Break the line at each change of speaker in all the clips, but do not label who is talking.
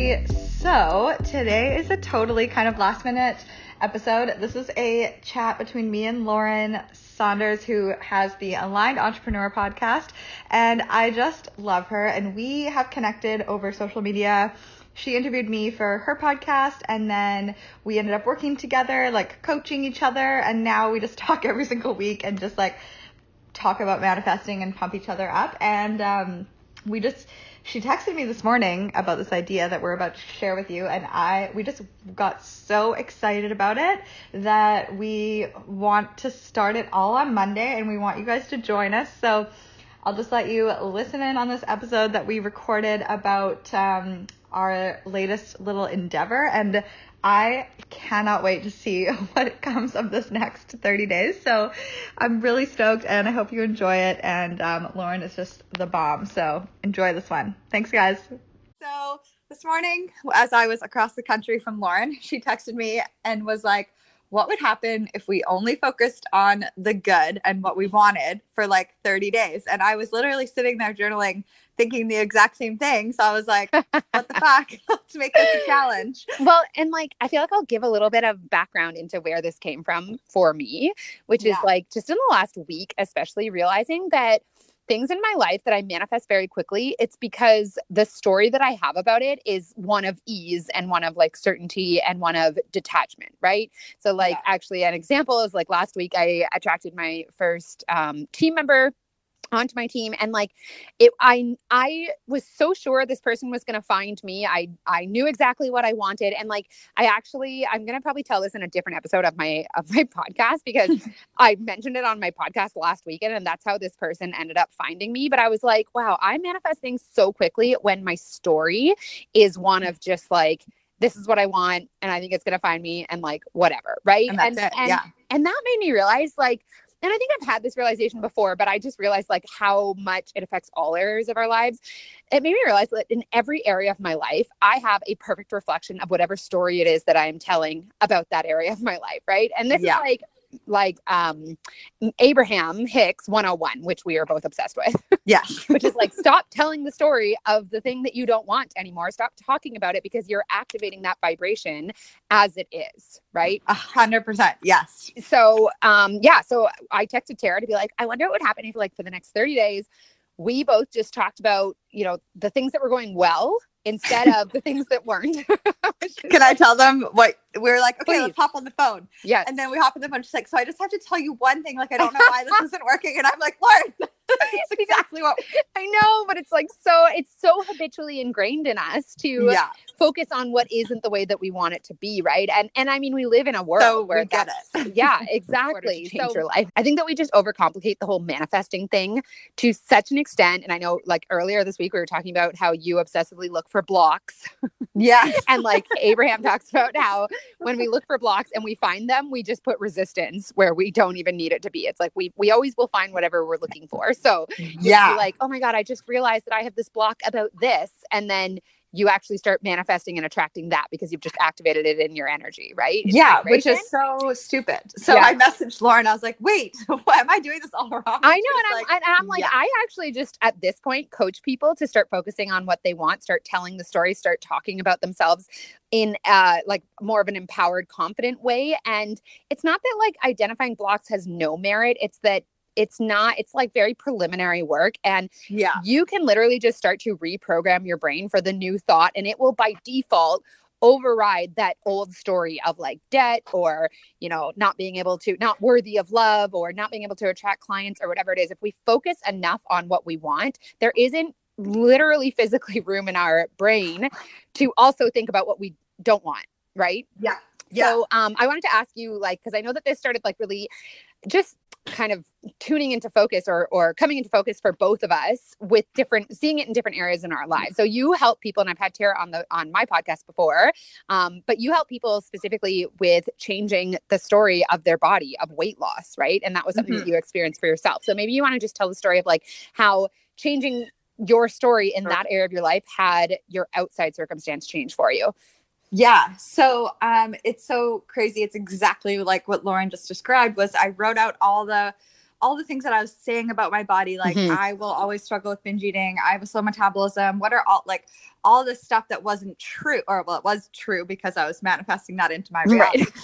everybody. So, today is a totally kind of last minute episode. This is a chat between me and Lauren Saunders, who has the Aligned Entrepreneur podcast. And I just love her. And we have connected over social media. She interviewed me for her podcast, and then we ended up working together, like coaching each other. And now we just talk every single week and just like talk about manifesting and pump each other up. And um, we just she texted me this morning about this idea that we're about to share with you and I we just got so excited about it that we want to start it all on Monday and we want you guys to join us. So I'll just let you listen in on this episode that we recorded about um, our latest little endeavor and I cannot wait to see what comes of this next 30 days. So I'm really stoked and I hope you enjoy it. And um, Lauren is just the bomb. So enjoy this one. Thanks, guys. So this morning, as I was across the country from Lauren, she texted me and was like, what would happen if we only focused on the good and what we wanted for like 30 days? And I was literally sitting there journaling, thinking the exact same thing. So I was like, what the fuck? Let's make this a challenge.
Well, and like, I feel like I'll give a little bit of background into where this came from for me, which yeah. is like just in the last week, especially realizing that things in my life that I manifest very quickly, it's because the story that I have about it is one of ease and one of like certainty and one of detachment, right? So, like, yeah. actually, an example is like last week, I attracted my first um, team member onto my team and like it i i was so sure this person was going to find me i i knew exactly what i wanted and like i actually i'm going to probably tell this in a different episode of my of my podcast because i mentioned it on my podcast last weekend and that's how this person ended up finding me but i was like wow i'm manifesting so quickly when my story is one of just like this is what I want and I think it's going to find me and like whatever, right?
And, and, and, yeah.
and that made me realize like and I think I've had this realization before, but I just realized like how much it affects all areas of our lives. It made me realize that in every area of my life, I have a perfect reflection of whatever story it is that I am telling about that area of my life, right? And this yeah. is like like um Abraham Hicks 101, which we are both obsessed with.
Yes.
which is like stop telling the story of the thing that you don't want anymore. Stop talking about it because you're activating that vibration as it is, right?
A hundred percent. Yes.
So um yeah, so I texted Tara to be like, I wonder what would happen if like for the next 30 days we both just talked about, you know, the things that were going well instead of the things that weren't.
Can I tell them what we're like? Okay, Please. let's hop on the phone.
Yes.
And then we hop on the phone. She's like, so I just have to tell you one thing. Like, I don't know why this isn't working. And I'm like, Lauren, that's exactly what
I know, but it's like so it's so habitually ingrained in us to yeah. focus on what isn't the way that we want it to be, right? And and I mean, we live in a world
so
where
we get
it. Yeah, exactly.
change so,
your life. I think that we just overcomplicate the whole manifesting thing to such an extent. And I know, like earlier this week, we were talking about how you obsessively look for blocks.
Yeah,
and like Abraham talks about how when we look for blocks and we find them, we just put resistance where we don't even need it to be. It's like we we always will find whatever we're looking for. So
yeah,
like, oh my God, I just realized that I have this block about this. And then you actually start manifesting and attracting that because you've just activated it in your energy, right?
yeah, which is so stupid. So yeah. I messaged Lauren. I was like, "Wait, what, am I doing this all wrong?"
I know, and I'm, like, and I'm like, yeah. I actually just at this point coach people to start focusing on what they want, start telling the story, start talking about themselves in uh like more of an empowered, confident way. And it's not that like identifying blocks has no merit; it's that it's not it's like very preliminary work and
yeah.
you can literally just start to reprogram your brain for the new thought and it will by default override that old story of like debt or you know not being able to not worthy of love or not being able to attract clients or whatever it is. If we focus enough on what we want there isn't literally physically room in our brain to also think about what we don't want right?
Yeah.
Yeah. So um, I wanted to ask you, like, because I know that this started like really just kind of tuning into focus or or coming into focus for both of us with different seeing it in different areas in our lives. So you help people and i've had tara on the on my podcast before um, but you help people specifically with changing the story of their body of weight loss right? And that was something mm-hmm. that you experienced for yourself. So maybe you want to just tell the story of like how changing your story in that area of your life had your outside circumstance change for you
yeah. So um it's so crazy. It's exactly like what Lauren just described was I wrote out all the all the things that I was saying about my body, like
Mhm.
I will always struggle with binge eating. I have a slow metabolism. What are all like all this stuff that wasn't true, or well, it was true because I was manifesting that into my reality.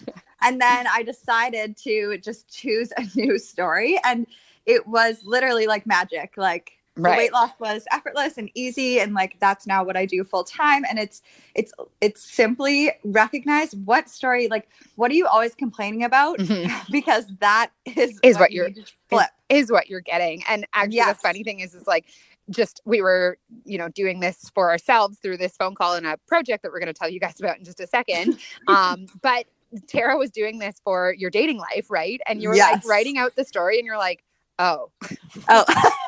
And then I decided to just choose a new story, and it was literally like magic. Like the
Right.
weight loss was effortless and easy, and like that's now what I do full time. And it's it's it's simply recognize what story, like what are you always complaining about,
Mhm.
because that is
Is what
you
you're-
to flip.
is what you're getting. And actually,
Yes.
the funny thing is, is like just we were, you know, doing this for ourselves through this phone call and a project that we're going to tell you guys about in just a second. um, but Tara was doing this for your dating life, right? And you were like writing out the story, and you're like, oh,
Oh,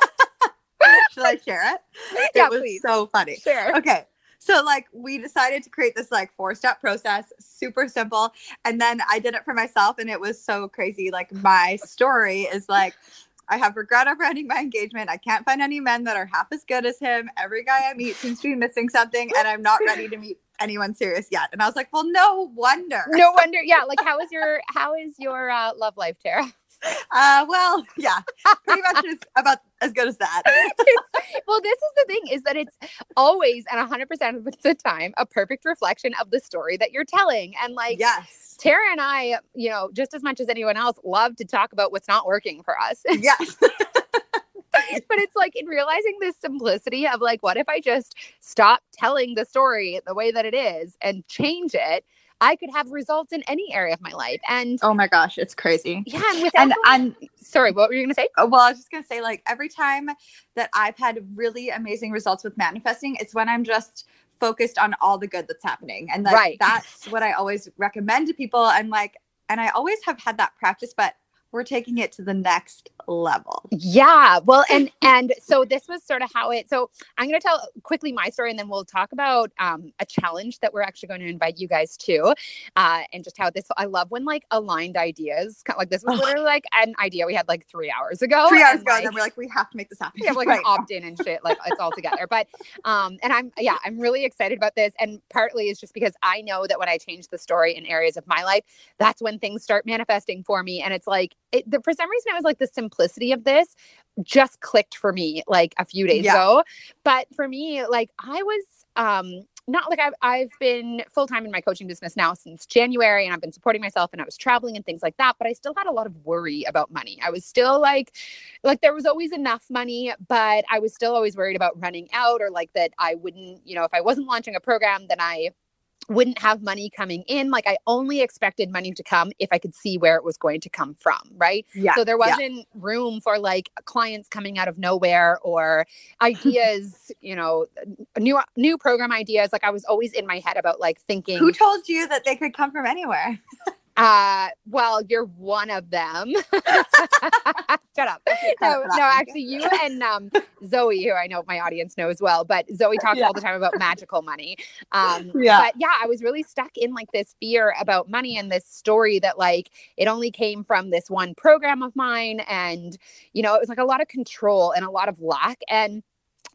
should I share it?
Yeah,
it was
please.
so funny.
sure.
Okay. So like we decided to create this like four step process, super simple. And then I did it for myself and it was so crazy. Like my story is like I have regret over ending my engagement. I can't find any men that are half as good as him. Every guy I meet seems to be missing something and I'm not ready to meet anyone serious yet. And I was like, well, no wonder.
No wonder. Yeah. Like, how is your how is your uh, love life, Tara?
Uh, well, yeah, pretty much is about as good as that.
well, this is the thing is that it's always and 100% of the time a perfect reflection of the story that you're telling. And like
yes.
Tara and I, you know, just as much as anyone else, love to talk about what's not working for us.
Yes.
but it's like in realizing this simplicity of like, what if I just stop telling the story the way that it is and change it? I could have results in any area of my life. And
Oh my gosh, it's crazy.
yeah, and with
And
everyone-
and
sorry, what were you gonna say?
Uh, well, I was just gonna say, like every time that I've had really amazing results with manifesting, it's when I'm just focused on all the good that's happening, and like
Right.
that's what I always recommend to people. And like, and I always have had that practice, but we're taking it to the next level.
Yeah. Well, and and so this was sort of how it. So I'm going to tell quickly my story, and then we'll talk about um, a challenge that we're actually going to invite you guys to, uh, and just how this. I love when like aligned ideas, kind of like this was literally like an idea we had like three hours ago.
Three hours
and,
ago, and then we're like, we have to make this happen.
we have like
right
an opt in and shit, like it's all together. But um, and I'm yeah, I'm really excited about this. And partly is just because I know that when I change the story in areas of my life, that's when things start manifesting for me. And it's like it, the, for some reason, I was like the simplicity of this just clicked for me like a few days
Yeah.
ago. But for me, like I was um not like I've, I've been full time in my coaching business now since January and I've been supporting myself and I was traveling and things like that. But I still had a lot of worry about money. I was still like, like there was always enough money, but I was still always worried about running out or like that I wouldn't, you know, if I wasn't launching a program, then I wouldn't have money coming in. Like I only expected money to come if I could see where it was going to come from. Right.
Yeah.
So there wasn't room for like clients coming out of nowhere or ideas, you know, new new program ideas. Like I was always in my head about like thinking
Who told you that they could come from anywhere?
uh well, you're one of them. Shut up. No, no, actually you and um Zoe, who I know my audience knows well, but Zoe talks
Yeah.
all the time about magical money. Um
Yeah.
but yeah, I was really stuck in like this fear about money and this story that like it only came from this one program of mine. And, you know, it was like a lot of control and a lot of lack. And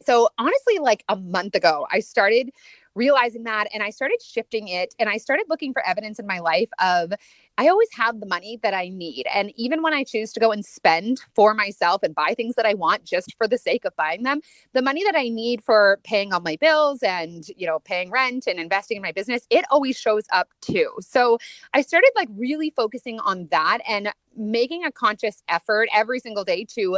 so honestly, like a month ago, I started realizing that and I started shifting it and I started looking for evidence in my life of I always have the money that I need. And even when I choose to go and spend for myself and buy things that I want just for the sake of buying them, the money that I need for paying all my bills and, you know, paying rent and investing in my business, it always shows up too. So I started like really focusing on that and making a conscious effort every single day to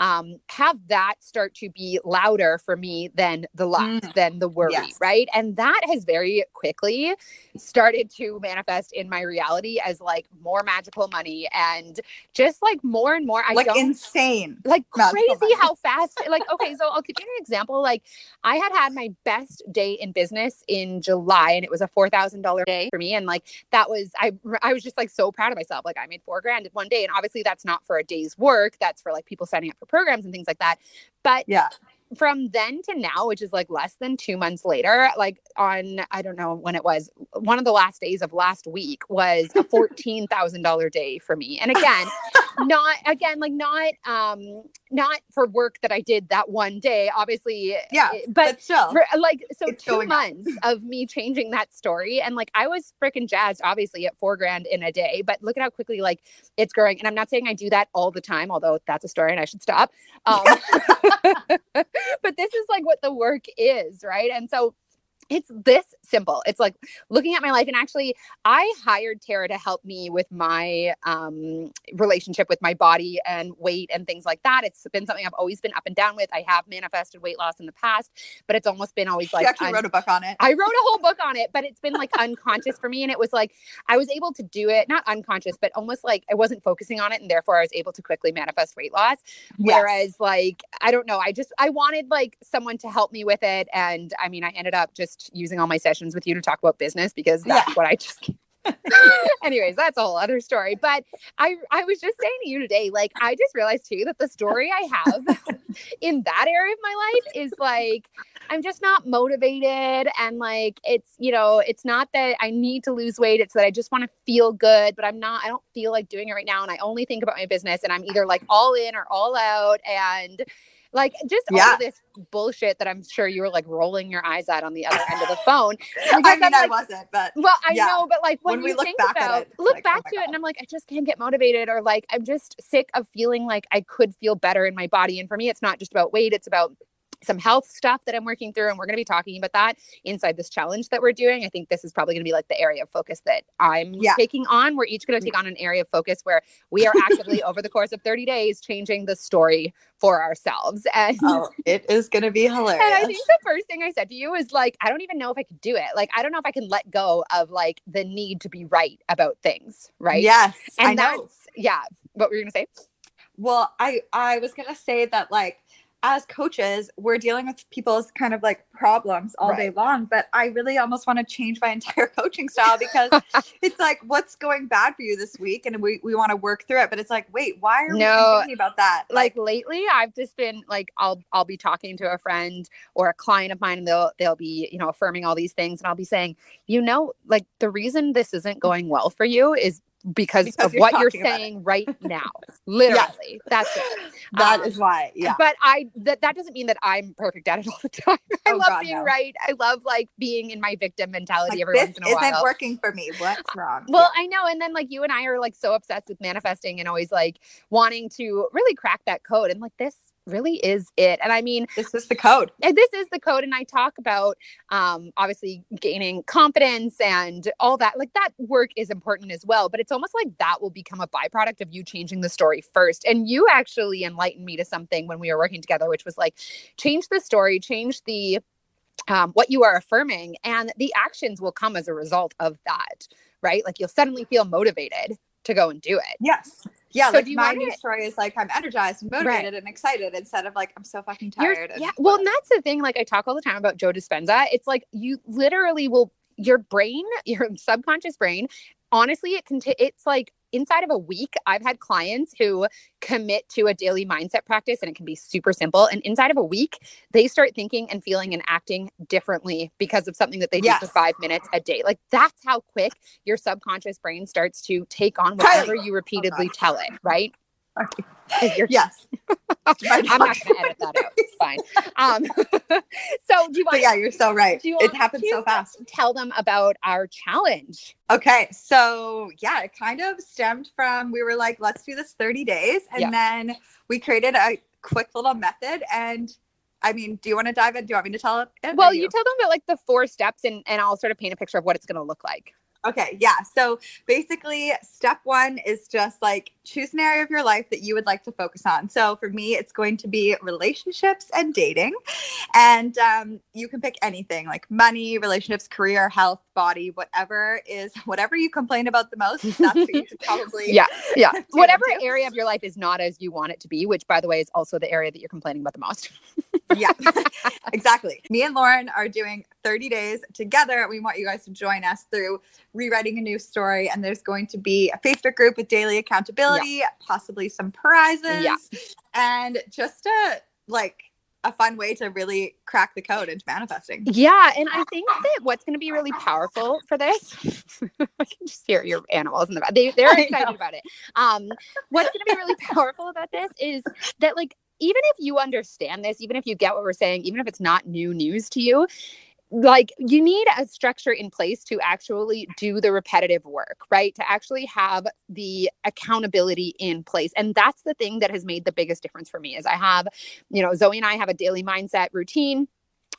um, have that start to be louder for me than the lack,
Mm.
than the worry,
Yes.
right? And that has very quickly started to manifest in my reality as like more magical money and just like more and more. I
like insane.
like crazy how fast like okay so i'll give you an example like i had had my best day in business in july and it was a $4000 day for me and like that was i i was just like so proud of myself like i made four grand in one day and obviously that's not for a day's work that's for like people signing up for programs and things like that but
Yeah.
From then to now, which is like less than two months later, like on, I don't know when it was, one of the last days of last week was a $14,000 day for me. And again, not, again, like not, um, not for work that I did that one day, obviously.
Yeah.
Eh, but,
but still,
for, like, so two months of me changing that story. And like, I was freaking jazzed, obviously, at four grand in a day, but look at how quickly like it's growing. And I'm not saying I do that all the time, although that's a story and I should stop. Um, but this is like what the work is, right? And so it's this simple. It's like looking at my life. And actually, I hired Tara to help me with my um, relationship with my body and weight and things like that. It's been something I've always been up and down with. I have manifested weight loss in the past, but it's almost been always like
actually
un-
wrote a book on it.
I wrote a whole book on it, but it's been like unconscious for me. And it was like I was able to do it, not unconscious, but almost like I wasn't focusing on it. And therefore I was able to quickly manifest weight loss. Whereas, like, I don't know, I just I wanted like someone to help me with it. And I mean, I ended up just using all my sessions with you to talk about business because that's
Yeah.
what I just anyways that's a whole other story but i i was just saying to you today like i just realized too that the story i have in that area of my life is like i'm just not motivated and like it's you know it's not that i need to lose weight it's that i just want to feel good but i'm not i don't feel like doing it right now and i only think about my business and i'm either like all in or all out and like just
Yeah.
all this bullshit that I'm sure you were like rolling your eyes at on the other end of the phone.
I mean,
I'm
I wasn't, but
well, I
Yeah.
know, but like when,
When we
you
look
think
back at
about
it,
look
like, oh
back
my
to it, and I'm like, I just can't get motivated, or like I'm just sick of feeling like I could feel better in my body. And for me, it's not just about weight; it's about some health stuff that I'm working through, and we're going to be talking about that inside this challenge that we're doing. I think this is probably going to be like the area of focus that I'm
Yeah.
taking on. We're each going to mm. take on an area of focus where we are actively over the course of 30 days changing the story for ourselves. And
oh, it is going to be hilarious.
and I think the first thing I said to you was like, I don't even know if I could do it. Like, I don't know if I can let go of like the need to be right about things. Right.
Yes,
And
I know.
that's, yeah. What were you going to say?
Well, I I was gonna say that like as coaches, we're dealing with people's kind of like problems all day long. But I really almost want to change my entire coaching style because it's like, what's going bad for you this week? And we, we want to work through it. But it's like, wait, why are we
No,
even thinking about that?
Like lately, I've just been like, I'll I'll be talking to a friend or a client of mine, and they'll they'll be you know affirming all these things, and I'll be saying, you know, like the reason this isn't going well for you is because,
Because
of
you're
what you're
about it.
saying right now. Literally, that's it.
that
Um,
is why. Yeah.
But I that that doesn't mean that I'm perfect at it all the time. I
Oh,
love
God,
being
no.
right. I love like being in my victim mentality
Like,
every once in a while
isn't
while.
working for me. What's wrong?
Well, I know. And then like you and I are like so obsessed with manifesting and always like wanting to really crack that code. And like this really is it. And I mean,
this is the code.
and this is the code. And I talk about um obviously gaining confidence and all that. Like that work is important as well. But it's almost like that will become a byproduct of you changing the story first. And you actually enlightened me to something when we were working together, which was like change the story, change the um, what you are affirming, and the actions will come as a result of that, right? Like you'll suddenly feel motivated to go and do it.
Yes. Yeah.
So
like my
wanna-
new story is like I'm energized and motivated and excited instead of like I'm so fucking tired.
yeah. Well,
whatever.
and that's the thing. Like I talk all the time about Joe Dispenza. It's like you literally will your brain, your subconscious brain. Honestly, it can. T- it's like inside of a week. I've had clients who commit to a daily mindset practice, and it can be super simple. And inside of a week, they start thinking and feeling and acting differently because of something that they do for five minutes a day. Like that's how quick your subconscious brain starts to take on
Kylie.
whatever you repeatedly tell it. Right?
Yes.
I'm not going to edit that out. It's fine. Um, so do you want
But yeah, you're so right.
do you
It happens so fast.
tell them about our challenge?
Okay, so yeah, it kind of stemmed from we were like, let's do this 30 days, and
Yeah.
then we created a quick little method. And I mean, do you want to dive in? Do you want me to tell it?
Well, you tell them about like the four steps and, and I'll sort of paint a picture of what it's going to look like.
Okay, yeah. So basically, step one is just like choose an area of your life that you would like to focus on. So for me, it's going to be relationships and dating. And um, you can pick anything like money, relationships, career, health, body, whatever is whatever you complain about the most. That's what you should probably
Yeah. Yeah. Whatever
into.
area of your life is not as you want it to be, which by the way is also the area that you're complaining about the most.
yeah, exactly. Me and Lauren are doing 30 days together. We want you guys to join us through rewriting a new story. And there's going to be a Facebook group with daily accountability, possibly some prizes,
Yeah.
and just a like a fun way to really crack the code into manifesting.
Yeah. And I think that what's going to be really powerful for this, I can just hear your animals in the back. They, they're excited about it. Um, what's going to be really powerful about this is that, like, even if you understand this, even if you get what we're saying, even if it's not new news to you, like you need a structure in place to actually do the repetitive work right? To actually have the accountability in place. And that's the thing that has made the biggest difference for me is i have you know zoe and i have a daily mindset routine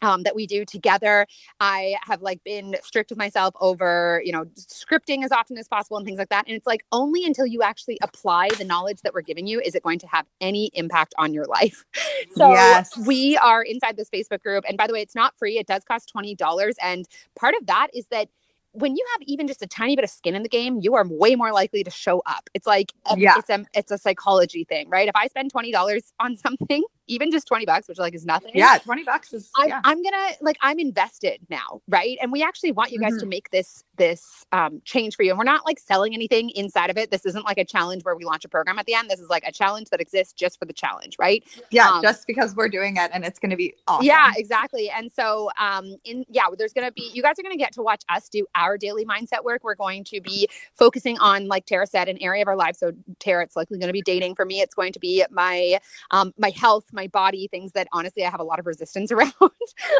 um, that we do together. I have like been strict with myself over, you know, scripting as often as possible and things like that. And it's like only until you actually apply the knowledge that we're giving you is it going to have any impact on your life. So yes. we are inside this Facebook group. And by the way, it's not free. It does cost $20. And part of that is that when you have even just a tiny bit of skin in the game, you are way more likely to show up. It's like a, yeah. it's a it's a psychology thing, right? If I spend twenty dollars on something, even just 20 bucks, which like is nothing.
Yeah, 20 bucks is
I'm, yeah. I'm gonna like I'm invested now, right? And we actually want you guys mm-hmm. to make this this um, change for you. And we're not like selling anything inside of it. This isn't like a challenge where we launch a program at the end. This is like a challenge that exists just for the challenge, right?
Yeah, um, just because we're doing it and it's gonna be awesome.
Yeah, exactly. And so um in yeah, there's gonna be you guys are gonna get to watch us do our daily mindset work. We're going to be focusing on, like Tara said, an area of our life. So Tara, it's likely gonna be dating for me. It's going to be my um my health, my body, things that honestly I have a lot of resistance around.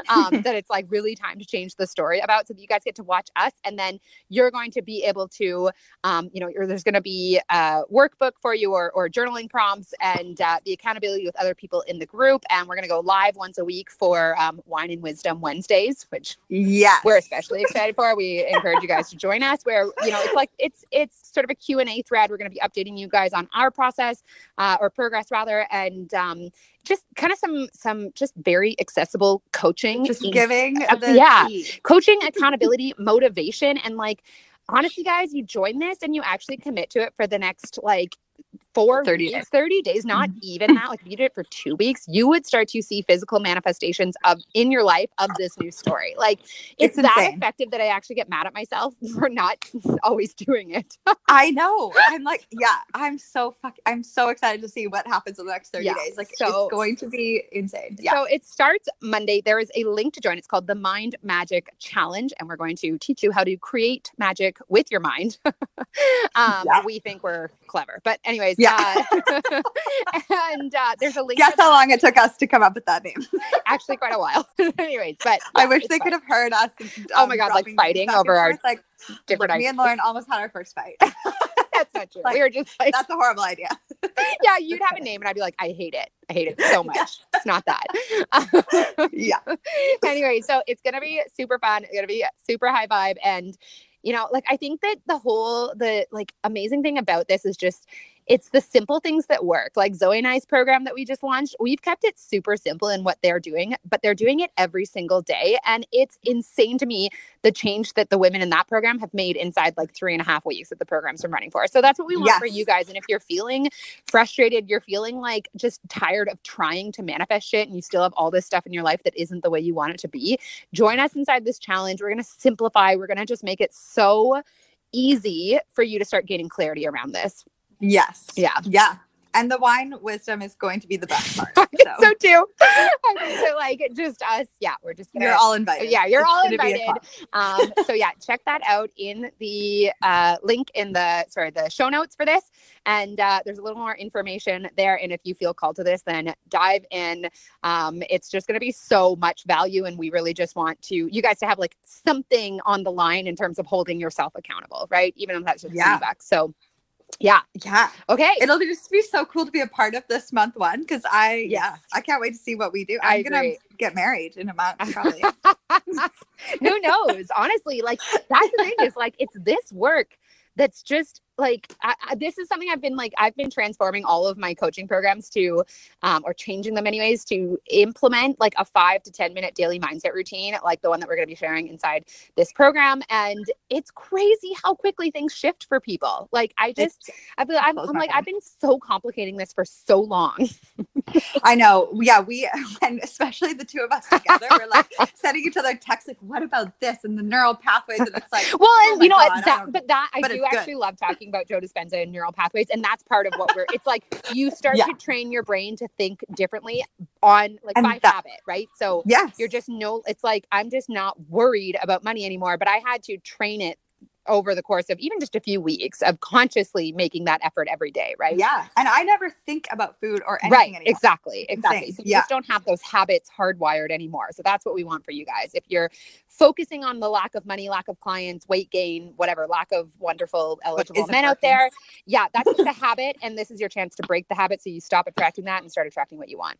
um, that it's like really time to change the story about so that you guys get to watch us and then you're going to be able to, um, you know, there's going to be a workbook for you or, or journaling prompts and uh, the accountability with other people in the group. And we're going to go live once a week for um, Wine and Wisdom Wednesdays, which
yeah,
we're especially excited for. We encourage you guys to join us where, you know, it's like, it's, it's sort of a Q&A thread. We're going to be updating you guys on our process uh, or progress rather. And um, just kind of some some just very accessible coaching
just giving
uh, yeah coaching accountability motivation and like honestly guys you join this and you actually commit to it for the next like four 30 weeks, days. 30 days, not mm-hmm. even that. Like if you did it for two weeks, you would start to see physical manifestations of in your life of this new story. Like it's, it's that effective that I actually get mad at myself for not always doing it.
I know. I'm like, yeah, I'm so fuck I'm so excited to see what happens in the next 30 yeah, days. Like so, it's going to be insane. Yeah.
So it starts Monday. There is a link to join. It's called the Mind Magic Challenge. And we're going to teach you how to create magic with your mind. um, yeah. we think we're clever. But anyways, yeah yeah. Uh, and uh, there's a link.
Guess how long it took us to come up with that name?
Actually, quite a while. Anyways, but
yeah, I wish they fun. could have heard us.
Um, oh my god, like fighting over our like different.
Me and Lauren almost had our first fight.
that's not true. Like, we were just like,
that's a horrible idea.
yeah, you'd have a name, and I'd be like, I hate it. I hate it so much. Yeah. It's not that.
yeah.
anyway, so it's gonna be super fun. It's gonna be super high vibe, and you know, like I think that the whole the like amazing thing about this is just it's the simple things that work. Like Zoe and I's program that we just launched, we've kept it super simple in what they're doing, but they're doing it every single day. And it's insane to me the change that the women in that program have made inside like three and a half weeks that the program's been running for. So that's what we want yes. for you guys. And if you're feeling frustrated, you're feeling like just tired of trying to manifest shit and you still have all this stuff in your life that isn't the way you want it to be, join us inside this challenge. We're going to simplify, we're going to just make it so easy for you to start gaining clarity around this.
Yes.
Yeah.
Yeah. And the wine wisdom is going to be the best part.
So, so too. so like just us. Yeah, we're just
gonna, You're all invited.
Yeah, you're it's all invited. Um, so yeah, check that out in the uh, link in the sorry the show notes for this, and uh, there's a little more information there. And if you feel called to this, then dive in. Um, it's just gonna be so much value, and we really just want to you guys to have like something on the line in terms of holding yourself accountable, right? Even if that's just yeah. feedback. So yeah.
Yeah.
Okay.
It'll just be so cool to be a part of this month one because I yeah I can't wait to see what we do. I'm gonna get married in a month probably.
Who knows? Honestly, like that's the thing is like it's this work that's just like I, I, this is something I've been like I've been transforming all of my coaching programs to um, or changing them anyways to implement like a five to ten minute daily mindset routine like the one that we're going to be sharing inside this program. And it's crazy how quickly things shift for people. Like I just I feel I'm, I'm like I've been so complicating this for so long
I know. Yeah, we and especially the two of us together, we're like sending each other texts like, "What about this?" and the neural pathways, and it's like,
well,
oh
and you know
God?
That, but that I
but
do
it's good.
actually love talking about Joe Dispenza and neural pathways, and that's part of what we're. It's like you start
Yeah.
to train your brain to think differently on like
And
by
that-
habit, right? So
yes,
you're just no. It's like I'm just not worried about money anymore, but I had to train it over the course of even just a few weeks of consciously making that effort every day, right?
yeah. And I never think about food or anything
right
anymore.
exactly exactly so you
Yeah.
just don't have those habits hardwired anymore so that's what we want for you guys if you're focusing on the lack of money lack of clients weight gain whatever lack of wonderful eligible men out there yeah that's just a habit and this is your chance to break the habit so you stop attracting that and start attracting what you want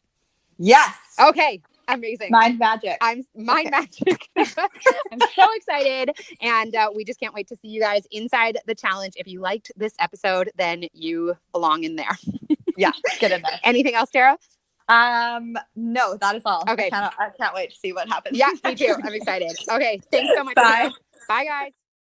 Yes,
okay amazing
mind magic.
I'm mind magic. I'm so excited. And uh, we just can't wait to see you guys inside the challenge. If you liked this episode, then you belong in there.
yeah, get in there.
Anything else, Tara?
Um, no, that is all.
Okay.
I can't, I can't wait to see what happens.
Yeah, me too. I'm excited. Okay. Thanks so much.
Bye.
Bye, guys.